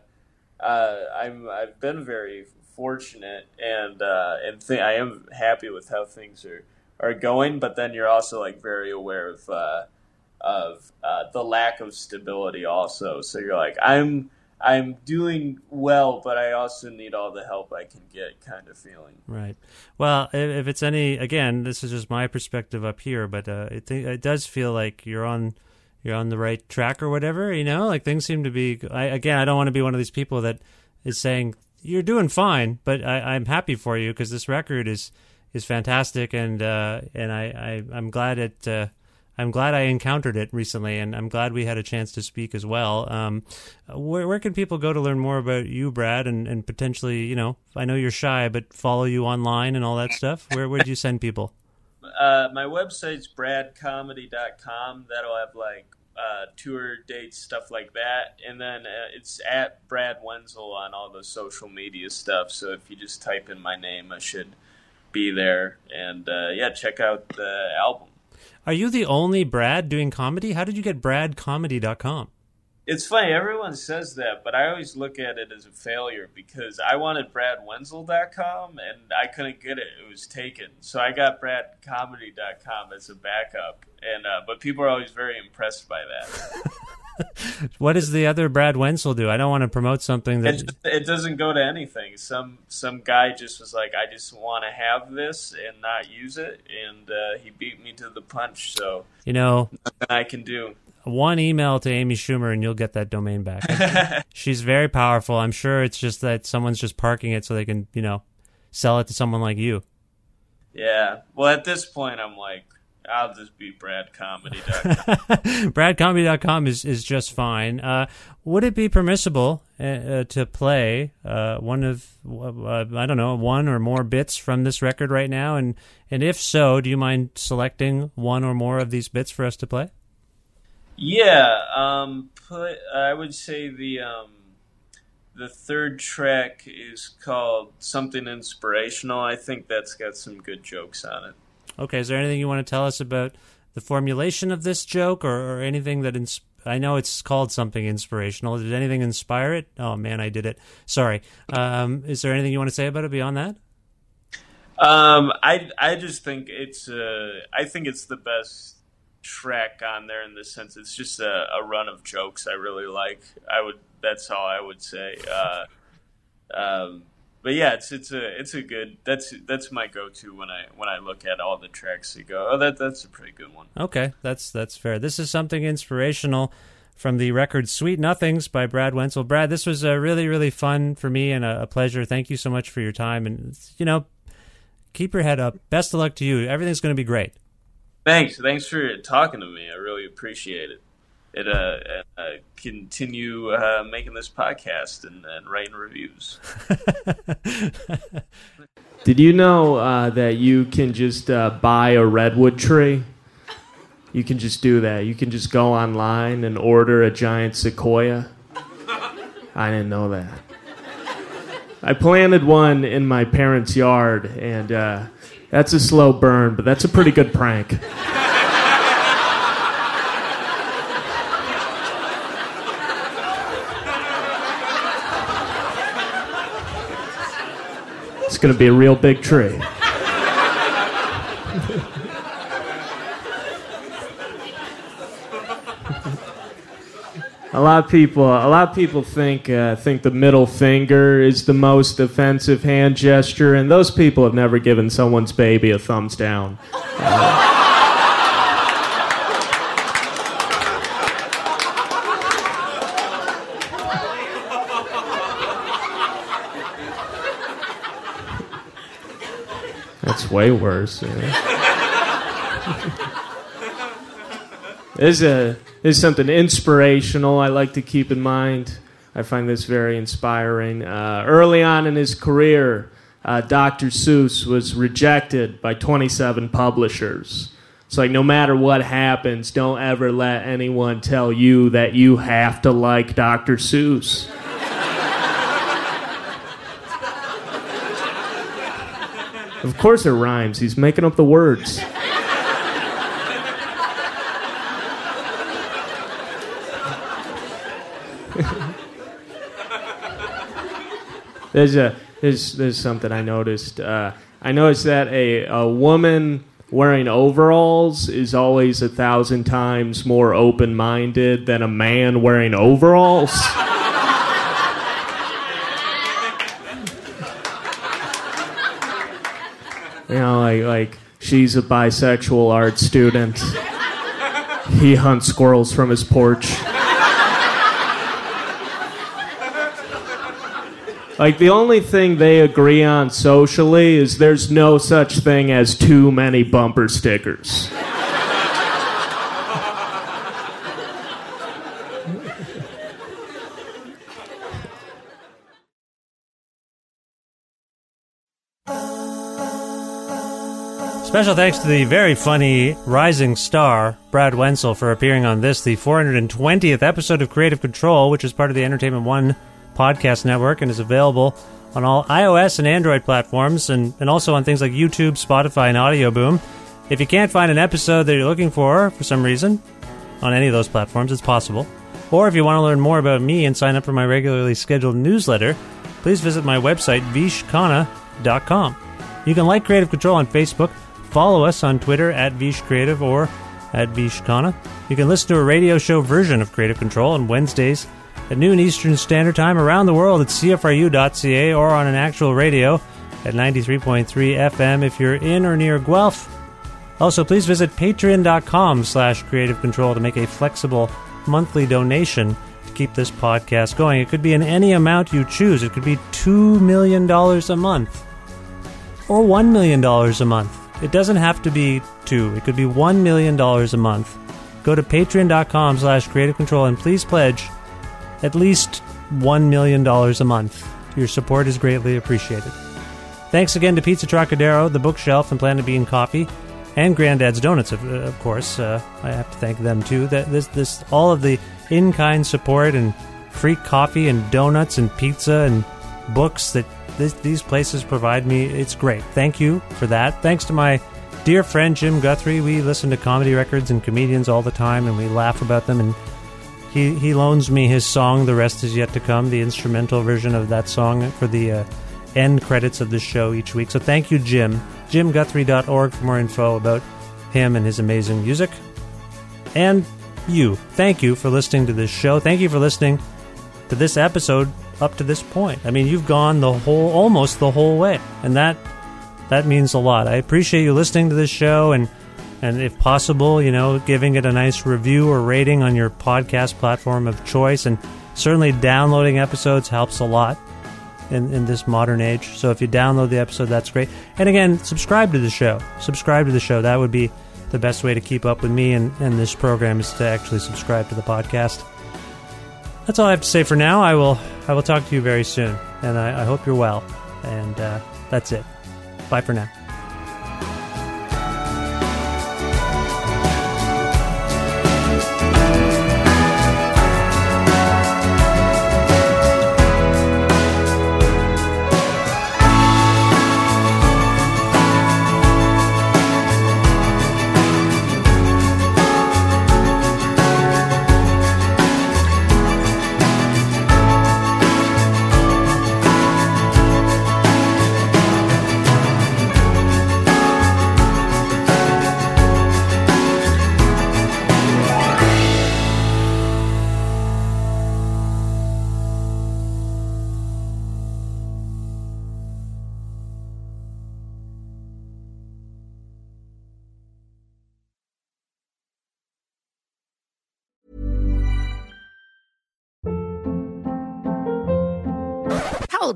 [SPEAKER 3] uh, I'm I've been very fortunate and uh, and th- I am happy with how things are are going, but then you're also like very aware of uh, of uh, the lack of stability also. So you're like, I'm I'm doing well, but I also need all the help I can get, kind of feeling.
[SPEAKER 2] Right. Well, if it's any, again, this is just my perspective up here, but uh, it it does feel like you're on you're on the right track or whatever. You know, like things seem to be. I, again, I don't want to be one of these people that is saying you're doing fine, but I, I'm happy for you because this record is is fantastic, and uh, and I, I am glad it. Uh, I'm glad I encountered it recently, and I'm glad we had a chance to speak as well. Um, where, where can people go to learn more about you, Brad, and, and potentially, you know, I know you're shy, but follow you online and all that stuff? Where would you send people?
[SPEAKER 3] uh, my website's bradcomedy.com. That'll have like uh, tour dates, stuff like that. And then uh, it's at Brad Wenzel on all the social media stuff. So if you just type in my name, I should be there. And uh, yeah, check out the album.
[SPEAKER 2] Are you the only Brad doing comedy? How did you get bradcomedy.com?
[SPEAKER 3] It's funny, everyone says that, but I always look at it as a failure because I wanted bradwenzel.com and I couldn't get it. It was taken. So I got bradcomedy.com as a backup. And uh, but people are always very impressed by that. *laughs*
[SPEAKER 2] what does the other Brad Wenzel do? I don't want to promote something that
[SPEAKER 3] it, it doesn't go to anything. Some some guy just was like, I just want to have this and not use it, and uh, he beat me to the punch. So
[SPEAKER 2] you know,
[SPEAKER 3] nothing I can do
[SPEAKER 2] one email to Amy Schumer and you'll get that domain back. *laughs* She's very powerful. I'm sure it's just that someone's just parking it so they can, you know, sell it to someone like you.
[SPEAKER 3] Yeah. Well, at this point, I'm like, I'll just be bradcomedy.com. *laughs*
[SPEAKER 2] bradcomedy.com is, is just fine. Uh, would it be permissible uh, uh, to play uh, one of, uh, I don't know, one or more bits from this record right now? And, and if so, do you mind selecting one or more of these bits for us to play?
[SPEAKER 3] Yeah, um, put I would say the um, the third track is called something inspirational. I think that's got some good jokes on it.
[SPEAKER 2] Okay, is there anything you want to tell us about the formulation of this joke, or, or anything that ins- I know it's called something inspirational. Did anything inspire it? Oh man, I did it. Sorry. Um, is there anything you want to say about it beyond that?
[SPEAKER 3] Um, I I just think it's uh, I think it's the best track on there in the sense it's just a, a, run of jokes I really like. I would that's all I would say. Uh, um, but yeah, it's it's a it's a good that's that's my go to when I when I look at all the tracks to go. Oh, that that's a pretty good one.
[SPEAKER 2] Okay, that's that's fair. This is something inspirational from the record "Sweet Nothings" by Brad Wenzel. Brad, this was a really really fun for me and a, a pleasure. Thank you so much for your time and you know, keep your head up. Best of luck to you. Everything's going to be great.
[SPEAKER 3] Thanks. Thanks for talking to me. I really appreciate it. It uh, uh continue uh, making this podcast and, and writing reviews. *laughs*
[SPEAKER 1] Did you know uh, that you can just uh, buy a redwood tree? You can just do that. You can just go online and order a giant sequoia. I didn't know that. I planted one in my parents' yard, and uh, that's a slow burn, but that's a pretty good prank. Going to be a real big tree. A lot of people, a lot of people think uh, think the middle finger is the most offensive hand gesture, and those people have never given someone's baby a thumbs down. Uh, way worse. Yeah. This is, a, this is something inspirational I like to keep in mind. I find this very inspiring. Uh, early on in his career, uh, Dr. Seuss was rejected by 27 publishers. It's like no matter what happens, don't ever let anyone tell you that you have to like Dr. Seuss. Of course it rhymes. He's making up the words. *laughs* there's a there's there's something I noticed. Uh, I noticed that a a woman wearing overalls is always a thousand times more open minded than a man wearing overalls. *laughs* you know, like like she's a bisexual art student. He hunts squirrels from his porch. Like the only thing they agree on socially is there's no such thing as too many bumper stickers.
[SPEAKER 2] Special thanks to the very funny rising star, Brad Wenzel, for appearing on this, the 420th episode of Creative Control, which is part of the Entertainment One podcast network and is available on all iOS and Android platforms and, and also on things like YouTube, Spotify, and Audioboom. If you can't find an episode that you're looking for for some reason on any of those platforms, it's possible. Or if you want to learn more about me and sign up for my regularly scheduled newsletter, please visit my website, vishkhanna.com. You can like Creative Control on Facebook, follow us on Twitter at Vish Creative or at Vishkhanna. You can listen to a radio show version of Creative Control on Wednesdays at noon Eastern Standard Time around the world at CFRU.ca or on an actual radio at 93.3 FM if you're in or near Guelph. Also, please visit patreon.com slash creative control to make a flexible monthly donation to keep this podcast going. It could be in any amount you choose. It could be $2 million a month or $1 million a month. It doesn't have to be two. It could be $1 million a month. Go to patreon.com slash creative control and please pledge at least $1 million a month. Your support is greatly appreciated. Thanks again to Pizza Trocadero, The Bookshelf, and Planet Bean Coffee, and Granddad's Donuts, of, of course. Uh, I have to thank them too. That this, this, all of the in-kind support and free coffee and donuts and pizza and books that this, these places provide me, it's great. Thank you for that. Thanks to my dear friend Jim Guthrie. We listen to comedy records and comedians all the time, and we laugh about them. And he he loans me his song. The rest is yet to come. The instrumental version of that song for the uh, end credits of the show each week. So thank you, Jim. JimGuthrie.org for more info about him and his amazing music. And you, thank you for listening to this show. Thank you for listening to this episode up to this point. I mean, you've gone the whole, almost the whole way, and that that means a lot. I appreciate you listening to this show, and and if possible, you know, giving it a nice review or rating on your podcast platform of choice, and certainly downloading episodes helps a lot in, in this modern age. So if you download the episode, that's great. And again, subscribe to the show. Subscribe to the show. That would be the best way to keep up with me and, and this program is to actually subscribe to the podcast. That's all I have to say for now. I will I will talk to you very soon, and I, I hope you're well. And uh, that's it. Bye for now.